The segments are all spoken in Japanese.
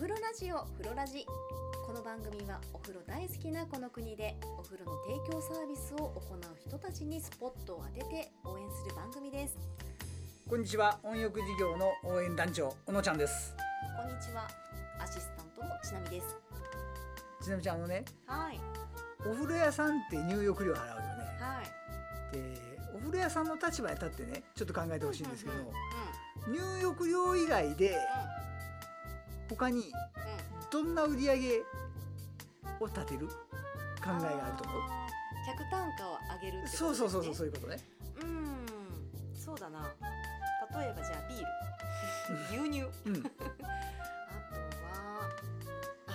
風呂ラジオ風呂ラジ。この番組はお風呂大好きなこの国でお風呂の提供サービスを行う人たちにスポットを当てて応援する番組です。こんにちは。温浴事業の応援団長小野ちゃんです。こんにちは。アシスタントのちなみです。ちなみちゃんあのねはい。お風呂屋さんって入浴料払うよね。はい。でお風呂屋さんの立場に立ってねちょっと考えてほしいんですけど、うんうんうん入浴料以外で他にどんな売り上げを立てる？考えがあると思う客単価を上げるね。そうそうそうそうそういうことね。うん。そうだな。例えばじゃあビール。牛乳。うん。あとはああ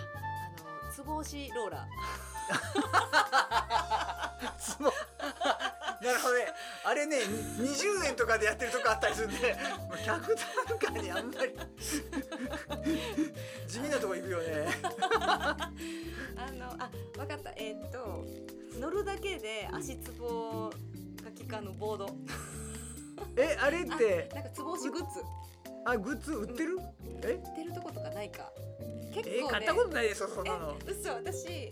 のつぼ押しローラー。つぼなるほどね。あれね20円とかでやってるとこあったりするんで客単価にあんまり 地味なとこ行くよね。あのあわかった。えーっと乗るだけで足つぼが効かぬボード。えあれっあてなんかつぼ押しグッズ。あグッズ売ってる、え？売ってるとことかないか。結構ね。え買ったことないですよそんなの。え嘘私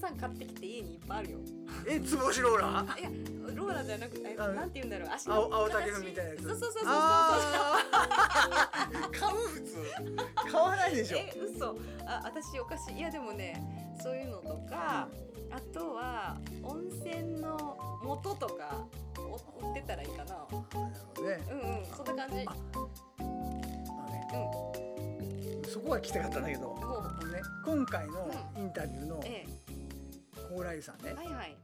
さん買ってきて家にいっぱいあるよ。えつぼ押しローラーあいやローラーじゃなくてなんて言うんだろう？足の青青竹踏みみたいなやつ。そうそうそうそうそう。買う？普通。買わないでしょ。え嘘。あ私おかしいいやでもねそういうのとか、あとは温泉の素とかお売ってたらいいかな。ね。うんうんそんな感じ。そこは聞きたかったんだけどね今回のインタビューのえ高麗さんね。えはいはい。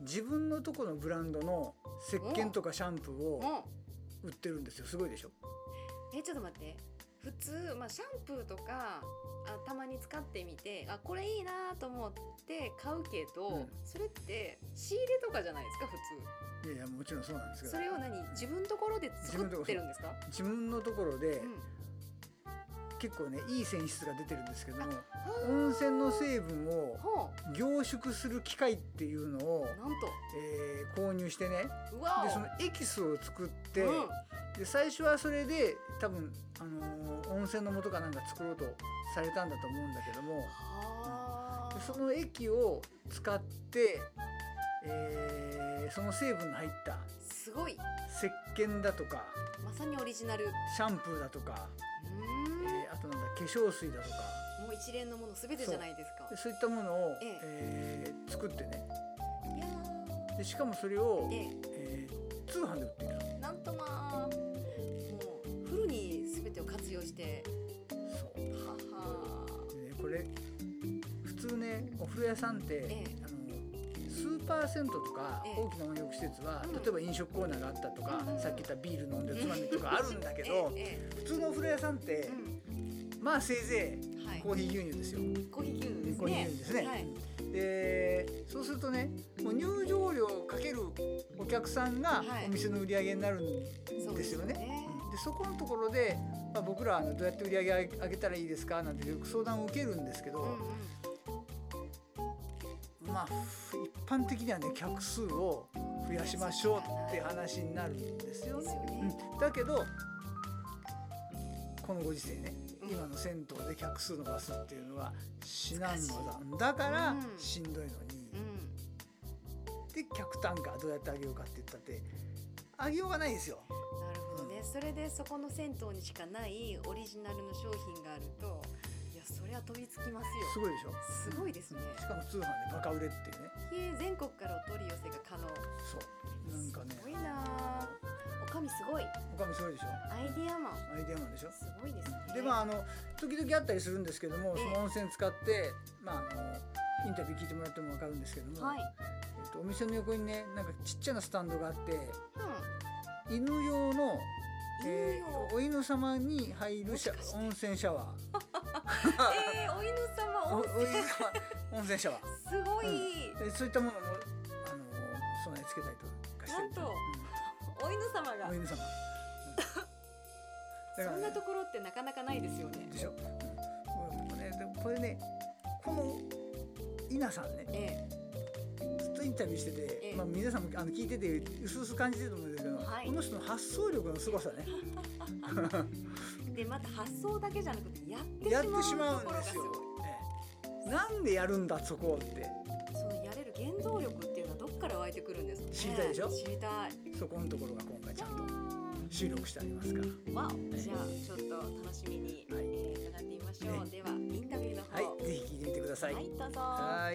自分のとこのブランドの石鹸とかシャンプーをも売ってるんですよ。すごいでしょ。うえちょっと待って。普通、まあ、シャンプーとかあたまに使ってみてあこれいいなと思って買うけど、うん。それって仕入れとかじゃないですか普通。いやいやもちろんそうなんですけどそれを何？自分のところで作ってるんですか？自分のところでうん。結構ねいい泉質が出てるんですけども温泉の成分をほ凝縮する機械っていうのをう、なんと。えー購入してね。でそのエキスを作って、うん。で最初はそれで多分、あのー温泉の素かなんか作ろうとされたんだと思うんだけども。はあ。でその液を使って、えーその成分の入った。すごい。石鹸だとか。まさにオリジナル。うシャンプーだとか、えーあとなんだ化粧水だとか一連のものすべてじゃないですか。でそういったものを、ええ。えー作ってね。いやー。でしかもそれを、ええ。ー通販で売っている。えなんとまあもうフルにすべてを活用して。そう。ははでねこれ普通ねお風呂屋さんって、ええ。あのスーパー銭湯とかええ。大きな温浴施設は、うん。例えば飲食コーナーがあったとか、うんさっき言ったビール飲んでるつまみとかあるんだけど、ええ普通のお風呂屋さんって、まあせいぜいはい。コーヒー牛乳ですよ。コーヒー牛乳ですね。コーヒー牛乳ですね。はい。でそうするとねもう入場料かけるお客さんがはい。お店の売り上げになるんですよね。そうでね。そこのところで、まあ、僕らどうやって売り上げ上げたらいいですかなんてよく相談を受けるんですけど、うんうん。まあふ一般的にはね客数を増やしましょうって話になるんですよね。ね。うん。だけどこのご時世ねうん今の銭湯で客数伸ばすっていうのは至難の技だからうん。しんどいのに、うん。で客単価どうやって上げようかって言ったって上げようがないですよ。なるほどね、それでそこの銭湯にしかないオリジナルの商品があるとそりゃ飛びつきますよ。すごいでしょ？すごいですね。しかも通販でバカ売れっていうね。いえ全国からお取り寄せが可能。そう。なんかね。すごいな。あおかみすごい。おかみすごいでしょ？アイディアマン。アイデアマンでしょ？すごいですね。でまああの時々あったりするんですけどもええ。その温泉使ってまああのインタビュー聞いてもらっても分かるんですけども、はい、えっと、お店の横にねなんかちっちゃなスタンドがあってう犬用の、えーお犬様に入るシャ温泉シャワー。ん、えー、お犬様温泉。温泉シャワー。すごい、でそういったものもあの備え付けたりとかしてる。なんとお犬様が。うんお犬様、うん。だそんなところってなかなかないですよね。でしょ、うん、もうねこれねこの稲さんね。えずっとインタビューしてて、ええ。まあ、皆さんもあの聞いててうすうす感じてると思うんですけど、はい。この人の発想力の凄さね。でまた発想だけじゃなくてやってししまうんですよ。なんでやるんだそこって。そのやれる原動力っていうのはどっから湧いてくるんですかね。知りたいでしょ？知りたい。そこのところが今回ちゃんと収録してありますから。わお、じゃあちょっと楽しみに、はい。えー伺ってみましょう。ね。ではインタビューの方。はい。ぜひ聞いてみてください。はい、どうぞ。は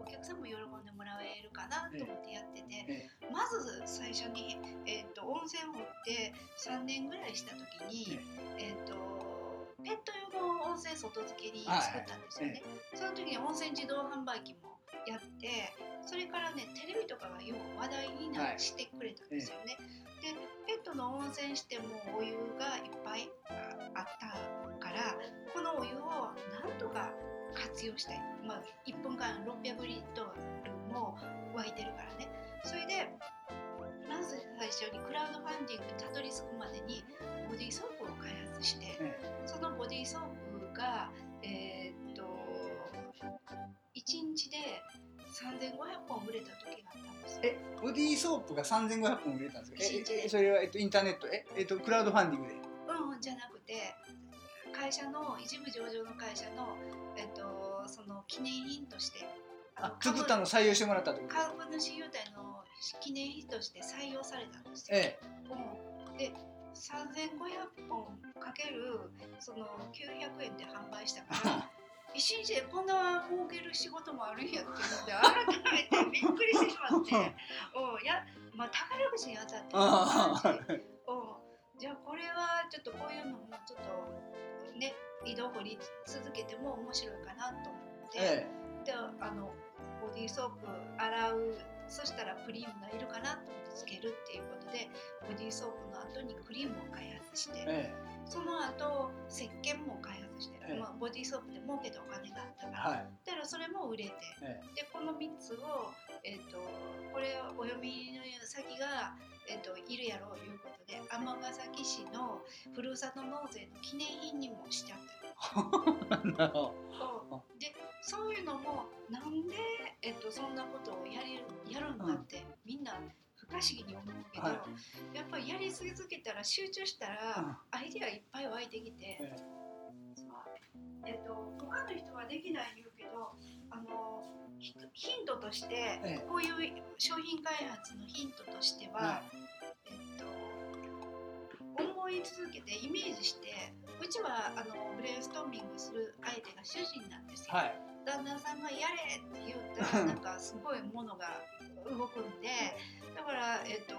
お客さんも喜んでもらえるかなと思ってやってて、えまず最初に、えー、と温泉掘って3年ぐらいした時に、えー、とペット用の温泉外付けに作ったんですよね、その時に温泉自動販売機もやってそれからねテレビとかがよう話題になはい。してくれたんですよね、でペットの温泉してもお湯がいっぱいああったからこのお湯をなんとか活用したい、まあ、1分間600リットルも湧いてるからね。それでまず最初にクラウドファンディングにたどり着くまでにボディーソープを開発してえそのボディーソープがえーっと1日で3500本売れた時があったんですよ。えボディーソープが3500本売れたんですか？ええそれは、えっと、インターネット？え、えっと、クラウドファンディングで？うん、じゃなくて会社の一部上場の会社の、えっと、その記念品としてあ作ったの採用してもらったと株主優待の記念品として採用されたんですよ。えうん、で3500本かけるその900円で販売したから 一日でこんな儲ける仕事もあるんやっていうので改めてびっくりしてしまって。おうや、まあ、宝くじに当たっておうじゃあこれはちょっとこういうのもちょっとね井戸掘り続けても面白いかなと思って。えであのボディーソープ洗うそしたらクリームがいるかなと思ってつけるっていうことでボディーソープの後にクリームを開発して、ええ。その後石鹸も開発して、ええ。まあ、ボディーソープで儲けたお金があったえから、はい。だからそれも売れてえでこの3つを、えー、とこれをお読みの先が、えー、といるやろういうことで尼崎市のふるさと納税の記念品にもしちゃったえ なるほそう。でそういうのもなんで、えっと、そんなことをやれるやるんだって、みんな不可思議に思うけど、はやっぱりやり続けたら集中したら、うん。アイデアいっぱい湧いてきて、う。えっと、他の人はできない言うけどあのひヒントとして、ええ。こういう商品開発のヒントとしては、はえっと、思い続けてイメージしてうちはあのブレインストーミングする相手が主人なんですよ。はい旦那さんがやれって言ったらなんかすごいものが動くんでだから、えっと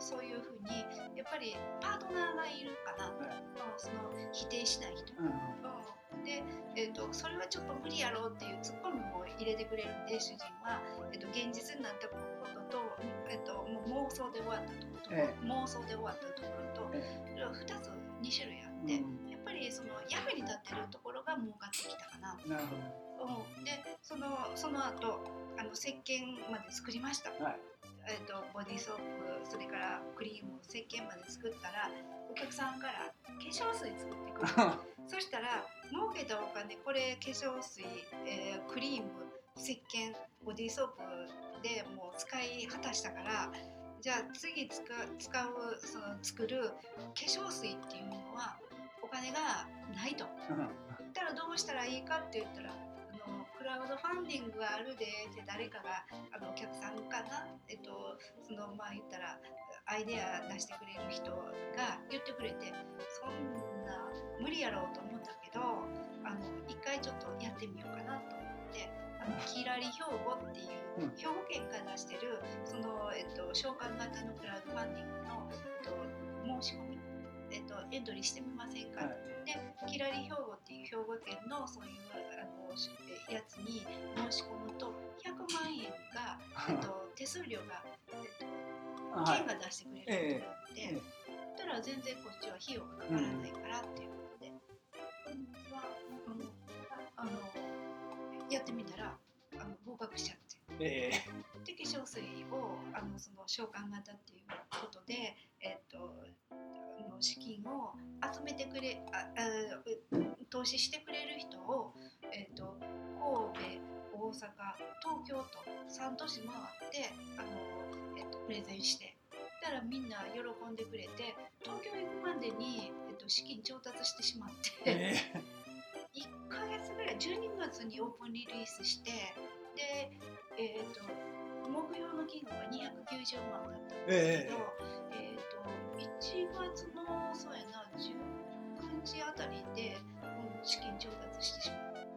そういうふうにやっぱりパートナーがいるかな、うん。その否定しない人。うん。うん。で、えっとそれはちょっと無理やろうっていうツッコミも入れてくれるんで主人は、えっと現実になったことと,、えっともう妄想で終わったところと、え妄想で終わったところと、えそれは2つ2種類あって、うん。やっぱりその役に立ってるところが儲かってきたかな。なるほうん、でそのその後あの石鹸まで作りました、どはい。えっとボディーソープそれからクリーム石鹸まで作ったらお客さんから化粧水作ってくる そしたら儲けたお金これ化粧水、えークリーム石鹸ボディーソープでもう使い果たしたからじゃあ次使う使うその作る化粧水っていうのはお金がないと。言ったらどうしたらいいかって言ったらラウドファンディングがあるでって誰かがあのお客さんかな？えっとそのまあ言ったらアイデア出してくれる人が言ってくれてそんな無理やろうと思ったけどあの一回ちょっとやってみようかなと思ってあのキラリ兵庫っていう、うん。兵庫県から出してるその、えっと、召喚型のクラウドファンディングの、えっと、申し込み、えっと、エントリーしてみませんか、はい。でキラリ兵庫っていう兵庫県のそういう数料が、えっと、はい。県が出してくれることになって、えたら全然こっちは費用がかからないからっていうことで、こん。あのやってみたらあの合格しちゃって。えで化粧水をあのその召喚型っていうことで、えっとあの資金を集めてくれああう投資してくれる京と3都市回ってあの、えっと、プレゼンして。だからみんな喜んでくれて東京行くまでに、えっと、資金調達してしまって、え1ヶ月ぐらい12月にオープンリリースしてでえっ、と目標の金額が290万だったんですけど、えっ、と1月のそうやな19日あたりで、うん、資金調達してしまった。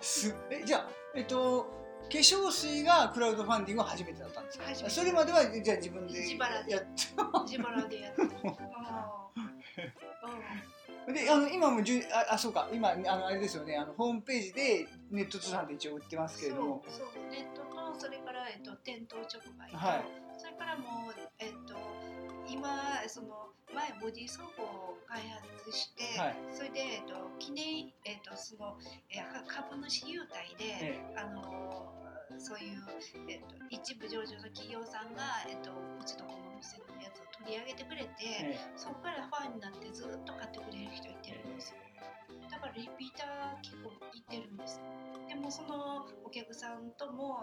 すえじゃあえっと化粧水がクラウドファンディングは初めてだったんですか？それまではじゃあ自分で自腹で。やっあ自腹でやって。た。ああであの今もじゅああそうか。今あのあれですよね。あのホームページでネット通販で一応売ってますけれども。そうそう。ネットとそれから、えっと、店頭直売と、はい。それからもう、えっと、今その前ボディーソープを開発して、はい。それで、えっと、記念、えっと、その、えー株主優待で、えあのそういう、えっと、一部上場の企業さんが、えっと、うちのこの店のやつを取り上げてくれて、ええ。そこからファンになってずっと買ってくれる人いてるんですよ。だからリピーター結構いてるんですよ。でもそのお客さんとも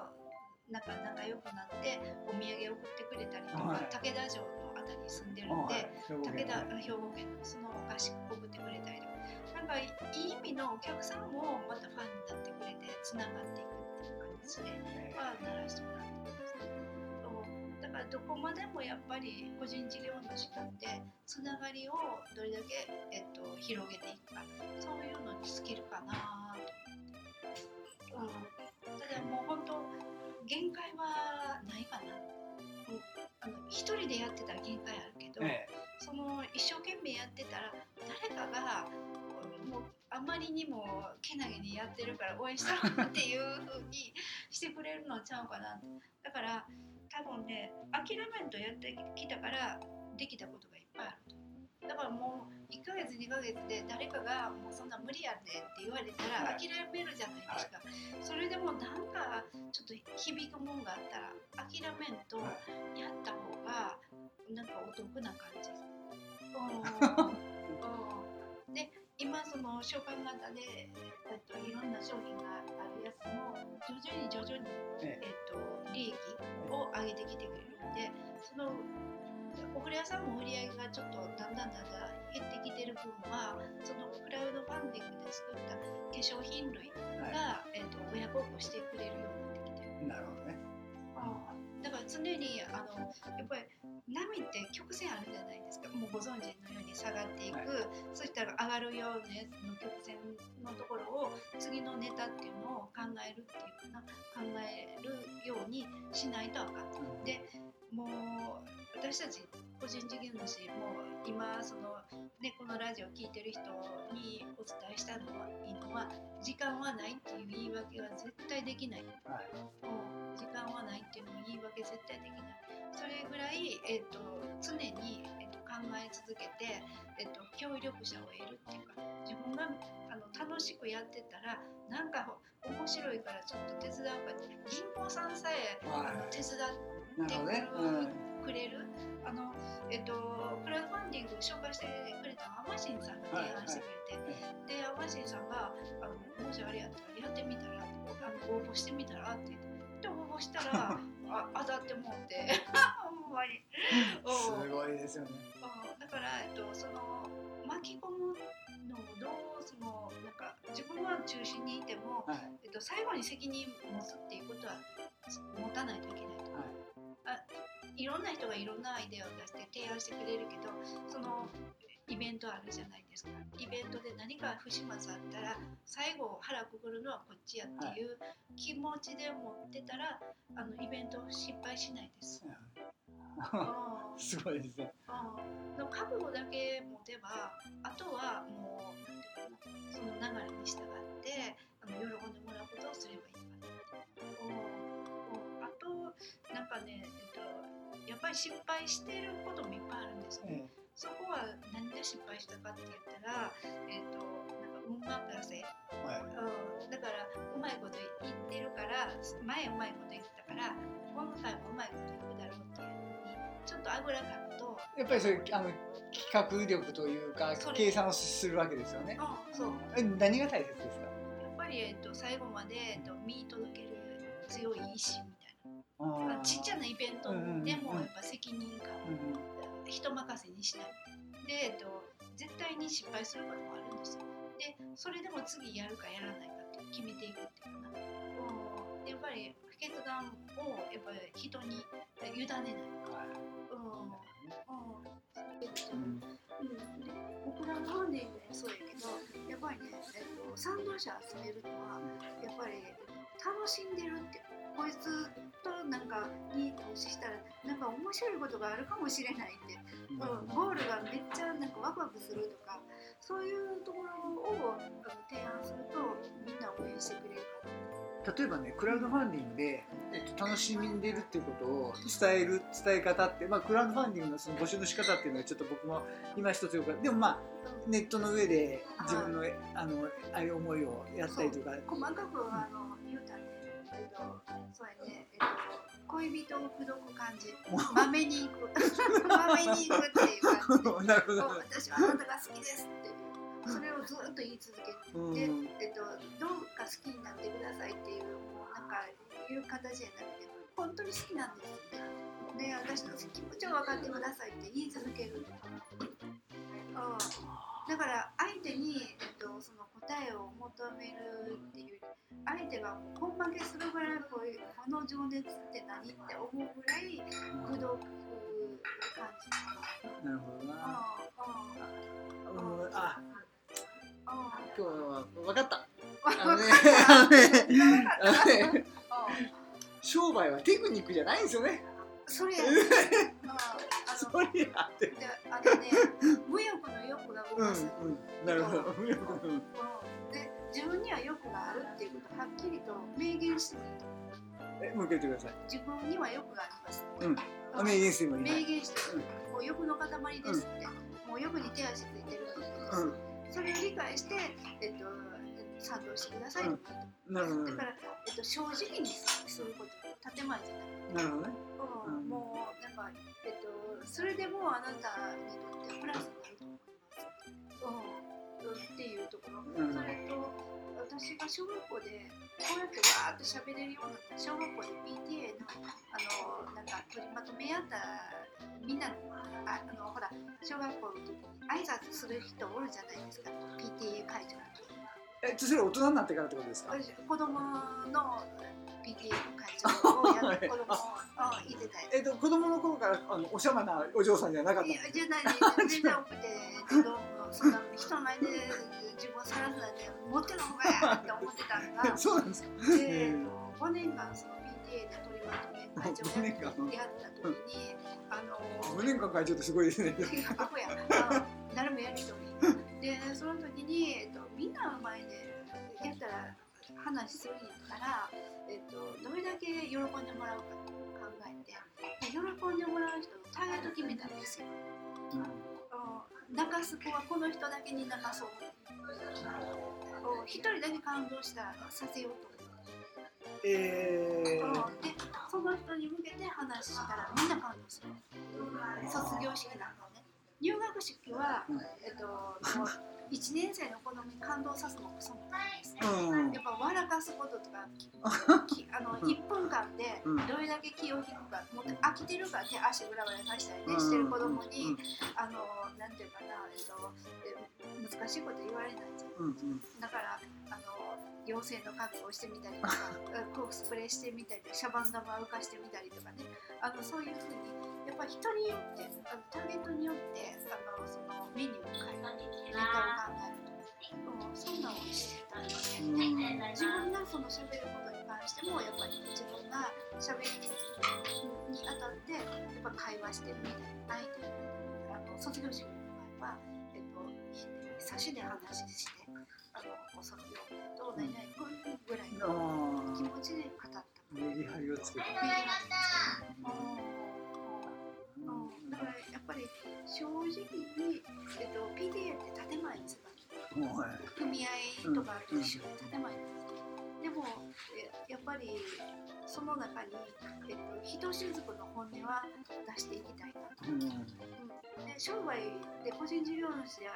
なんか仲良くなってお土産送ってくれたりとか、はい。武田城のあたりに住んでるあんで、武県田兵庫県のそのお菓子送ってくれたりとかなんかいい意味のお客さんもまたファンになってくれてつながっていくっていう感じでえはならしてもらって。ますそう。だからどこまでもやっぱり個人事業主なんでつながりをどれだけ、えっと、広げていくかそういうのに尽きるかなと思って、うん、ただもう本当限界はないかなもうあの一人でやってたら限界あるけど、えその一生懸命やってたら誰かがもうあまりにもけなげにやってるから応援したろっていう風にしてくれるのちゃうかなだから多分ね諦めんとやってきたからできたことがいっぱいあるとだからもう1ヶ月2ヶ月で誰かが「もうそんな無理やで」って言われたらはい。諦めるじゃないですか、それでもなんかちょっと響くもんがあったら諦めんとはやった方がなんかお得な感じ。で今その紹介型で、えっと、いろんな商品があるやつも徐々に徐々に、ええ。っと、利益を上げてきてくれるんでそのお風呂屋さんも売り上げがちょっとだんだんだんだん減ってきてる分はそのクラウドファンディングで作った化粧品類が、えっと、親孝行してくれるようになってきてる。えなるほどね常にあのやっぱり波って曲線あるじゃないですか。もうご存知のように下がっていく、はい。そしたら上がるようなやつの曲線のところを次のネタっていうのを考えるっていうかな考えるようにしないとあかんうん。でもう私たち個人事業主も今その、ね、このラジオ聞いてる人にお伝えしたのはいいのは時間はないっていう言い訳は絶対できない。はい。うん時間はないっていうのを言い訳絶対できない。それぐらい、えっと常に、えっと考え続けて、えっと協力者を得るっていうか自分があの楽しくやってたらなんか面白いからちょっと手伝うかって銀行さんさえ、はい。あの手伝ってくれる、あのえっとクラウドファンディング紹介してくれたのはアマシンさんが提案してくれて、でアマシンさんがあの「もしあれやったらやってみたら」あの応募してみたらって言ってで応募したら あ当たってもうて ほんまに。うんすごいですよね。うん。だから、えっと、その巻き込むのをどうそのなんか自分は中心にいても、はい。えっと、最後に責任持つっていうことは持たないといけないと、はいあいろんな人がいろんなアイデアを出して提案してくれるけどそのイベントあるじゃないですか。イベントで何か不始末あったら最後腹くくるのはこっちやっていう気持ちで持ってたらあのイベント失敗しないです。うん すごいですね。うんの覚悟だけ持てばあとはもうなんていうかなその流れに従ってあの喜んでもらうことをすればいいかなって。なんかね、えっと、やっぱり失敗してることもいっぱいあるんですね。えそこは何で失敗したかって言ったら、えっと、なんか運任せ、えはい。うん、だからうまいこと言ってるから前うまいこと言ったから今回もうまいこと言うだろうっていうちょっとあぐらかくとやっぱりそういうあの企画力というか計算をするわけですよね。うん、そう。え何が大切ですか？やっぱりり、えっと、最後まで、えっと、見届ける強い意志みたいあなー。ちっちゃなイベントでもやっぱ責任感うん人任せにしない。で、えっと、絶対に失敗することもあるんですよ。でそれでも次やるかやらないかって決めていくっていうかな、うん、やっぱり決断をやっぱり人に委ねない、うん。うん。うん。うん、で僕らのファンディングもそうやけどやっぱりね、えっと、賛同者集めるのはやっぱり楽しんでるってこいつとなんかに投資したらなんか面白いことがあるかもしれないって、うん、ゴールがめっちゃなんかワクワクするとかそういうところを提案するとみんな応援してくれるか例えばねクラウドファンディングで、えっと、楽しんでるっていうことを伝える 伝え方って、まあ、クラウドファンディングのその募集の仕方っていうのはちょっと僕も今一つよくでもまあネットの上で自分のあのああいう思いをやったりとか。な細かくあのとそうやね。えっと恋人を口説く感じ。まめに行く。まめに行くっていう感じで。なるほど、私はあなたが好きですっていうそれをずっと言い続けるうん。で、えっと、どうか好きになってくださいっていうもうなんかいう形じゃなくて本当に好きなんですってで私の気持ちを分かってくださいって言い続ける。ん、だから相手に、えっと、その答えを求めるっていう相手が根負けするぐらいこういうこの情熱って何って思うぐらいく感じかな。るほどな、あうん。今日は分かった。商売はテクニックじゃないんですよね。それ そのれやって。であのね無欲の欲が動うんかす、うんなるほど。うんうん。で自分には欲があるっていうことをはっきりと明言してもいいとえもう一回言ってください。自分には欲がありますうん。あ明言してもいい明言してもう欲の塊ですって、もう欲に手足ついてるってことです、うん。それを理解して、えっと、賛同してくださいなるほど。だから、えっと、正直にすること建前じゃない。なるほどね。うん。うん。もうなんか、えっと、それでもあなたにとってプラスになると思います。うん、っていうところ、うんそれと私が小学校でこうやってわーって喋れるようになった小学校で PTA のあのなんか取りまとめやったみんなああのほら小学校の時に挨拶する人おるじゃないですか。PTA 会長えそれ大人になってからってことですか？私子供の PTA の会長をやって子供をうんいてたよえっと子供の頃からあのおしゃまなお嬢さんじゃなかったいやじゃない全然多くてどうもそんな人前で自分をさらすなんて持っての方がやって思ってたんが そうなんですか。で5年間その PTA で取りまとめ会長をやった時にあの5年間会長ってすごいですね。アホやあ誰もやる人もいいでその時に、えっと、みんなの前でやったら話するんやったら、えっと、どれだけ喜んでもらうかと考えてで喜んでもらう人のターゲット決めたんですよ。うん。泣かす子はこの人だけに泣かそううん一人だけ感動したらさせようと。思って、えー、うんでその人に向けて話したらみんな感動する。卒業式なんかね。入学式は、うんえっと、1年生の子供に感動さすのもそうなんですね。うん。やっぱ笑かすこととかき あのうん。1分間でうん。どれだけ気を引くかもう飽きてるから手足ぐらぐらさしたりねしてる子供に、あのなんていうかな、えっと、え難しいこと言われないじゃん。うんうん。だからあの妖精の格好をしてみたりとか コスプレしてみたりシャバン玉浮かしてみたりとかねあのそういうふうにやっぱ人によってあのターゲットによってあのそのメニューを変えたりネタを考えるとか、うん、そんなのをしてたりして、うん自分がその喋ることに関してもやっぱり自分が喋りにあたってやっぱ会話してるみたいな相手あの卒業式の場合は、えっと、差しで話してあのお卒業と何々こういうぐらいの気持ちで語った。メリハリをつけてうん。だからやっぱり正直に、えっと、PTA って建前にするもうはい組合とかと一緒で建前にすでもやっぱりその中に、えっと、人種族の本音は出していきたいなと。うん。うん。で商売で個人事業主で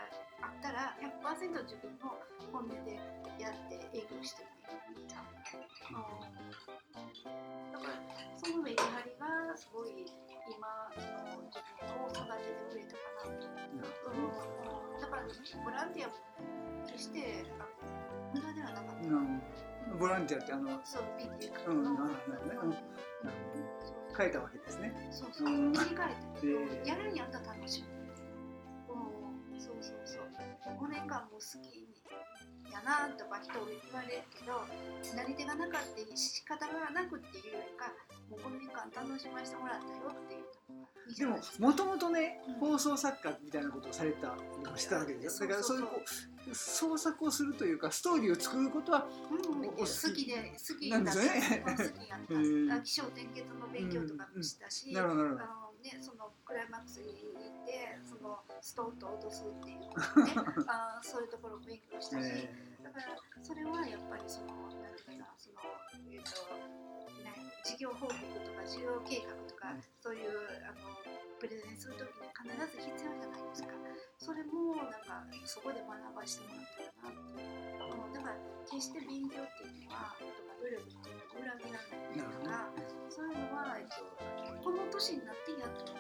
あったら100%自分の本音でやって営業してもいいな、うん、だからそのメリハリがすごい今その自分を育ててくれたかなと、うん、だからボランティアも決してあの無駄ではなかった、う。ん。ボランティアってあのそう。PTA う。んの、なるほどねう。ん変えたわけですね。そう。そう。う。ん切り替えて、でやるんやったら楽しむう。んそう。そう。そう。5年間も好きにやなとか人に言われるけどなり手がなかった仕方がなくっていうよりかもう5年間楽しませてもらったよっていう。とでももともとねうん。放送作家みたいなことをされたりもしたわけですよ。だからそういう創作をするというかストーリーを作ることはうん、お好きで好きなんですよね。好きやった。気象点結の勉強とかもしたし、ね、そのクライマックスに行ってそのストーンと落とすっていうねあーそういうところも勉強したし、えだからそれはやっぱりそのなんていうかなそのえっ、とね事業報告とか事業計画とか、うん。そういうあのプレゼンするときに必ず必要じゃないですかそれもなんかそこで学ばせてもらったらなって、う。ん、だから決して勉強っていうのはとか努力っていうのは裏切らないからそういうのは、えっと、この年になってやっと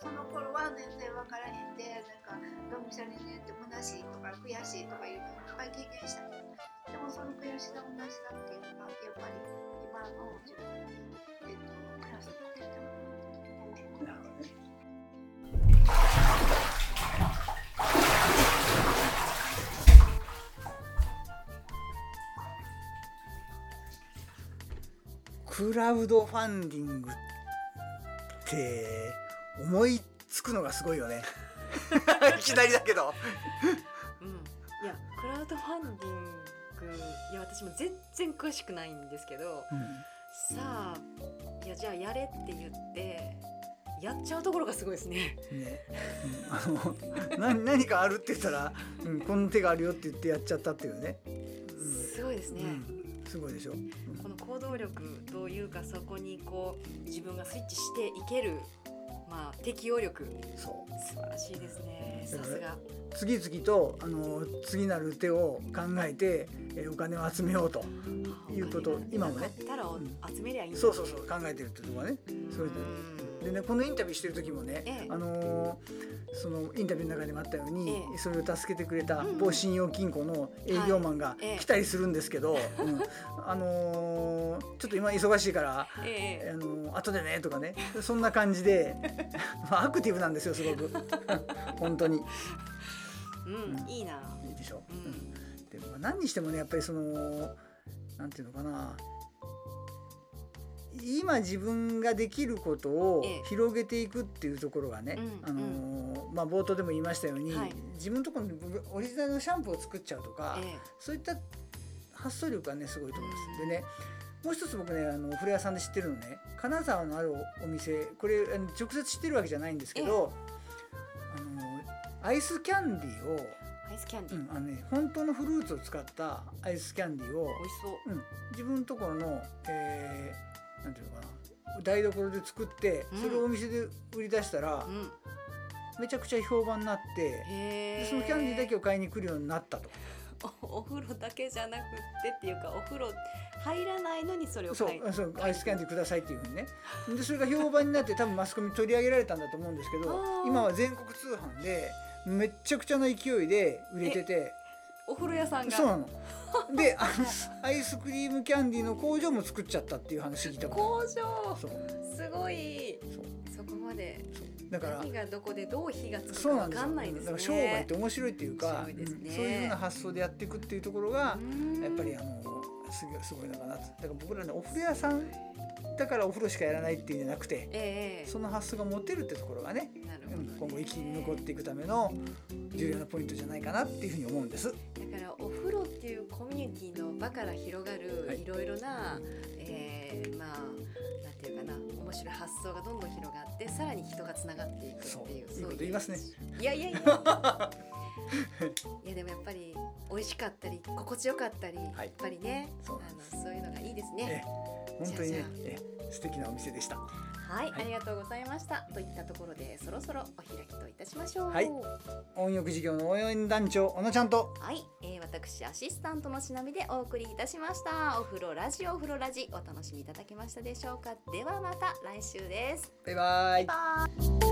その頃は全然分からへんでなんかがむしゃらにねって虚しいとか悔しいとかいうのぱい経験したけどでもその悔しさ虚しさっていうのがやっぱり今の自分に、えっと、クラスになってきたかなって思う。なるほどねクラウドファンディングって思いつくのがすごいよね いきなりだけどクラウドファンディングいや私も全然詳しくないんですけどさあいやじゃあやれって言ってやっちゃうところがすごいですね。ね、うん。あの何 何かあるって言ったら、うん、この手があるよって言ってやっちゃったっていうね、すごいですね。うん、すごいでしょ、うん。この行動力というかそこにこう自分がスイッチしていけるまあ適応力。そう。素晴らしいですね。さすが。次々とあの次なる手を考えて、えーお金を集めようということ今もね。うん。集めりゃいいんだそうそうそう考えてるってところがね。それで。うんでねこのインタビューしてる時もね、ええ。あのーそのインタビューの中でもあったように、ええ。それを助けてくれた某信用金庫の営業マンが来たりするんですけど、うん。あのーちょっと今忙しいからええ。あの後でねとかね。そんな感じで まあアクティブなんですよすごく。本当に。うん、うん。いいな。いいでしょ、ううん。んでも何にしてもねやっぱりそのなんていうのかな今自分ができることをええ。広げていくっていうところがね、うんあのまあ、冒頭でも言いましたように、はい。自分のところにオリジナルのシャンプーを作っちゃうとか、えそういった発想力がねすごいと思います。でねもう一つ僕ねあの古谷さんで知ってるのね金沢のあるお店これ直接知ってるわけじゃないんですけど、あのアイスキャンディーを、えアイスキャンディー、うんあのね、本当のフルーツを使ったアイスキャンディーを、美味しそう。うん、自分のところの、えーなんていうのかな。台所で作ってうん。それをお店で売り出したら、うん。めちゃくちゃ評判になってそのキャンディーだけを買いに来るようになったと。お お風呂だけじゃなくってっていうかお風呂入らないのにそれをそう買いそうアイスキャンディーくださいっていうふうにね。でそれが評判になって多分マスコミに取り上げられたんだと思うんですけど今は全国通販でめっちゃくちゃな勢いで売れててお風呂屋さんが。そうなの。であのアイスクリームキャンディーの工場も作っちゃったっていう話聞いた工場。そう。すごい。そこまで。だから何がどこでどう火がつくかわそうなんですよ。かんないですね。だから商売って面白いっていうかね。うんそういうふうな発想でやっていくっていうところがうん。やっぱりあのすごいすごいのかなと。だから僕らねお風呂屋さんだからお風呂しかやらないっていうんじゃなくてええその発想が持てるってところがねね。うん今後生き残っていくための重要なポイントじゃないかなっていうふうに思うんです。だからお風呂っていうコミュニティの場から広がるはい。いろいろな、えーまあなんていうかな面白い発想がどんどん広がってさらに人がつながっていくっていうそういう。こと言いますね。いやいやいや いやでもやっぱり美味しかったり心地よかったり、はいやっぱりねそうあのそういうのがいいですね。本当にね素敵なお店でしたはい、はいありがとうございました。といったところでそろそろお開きといたしましょう。はい温浴事業の応援団長小野ちゃんとはい、えー、私アシスタントのしなみでお送りいたしました。お風呂ラジオお風呂ラジお楽しみいただけましたでしょうか。ではまた来週です。バイバイバイバイ。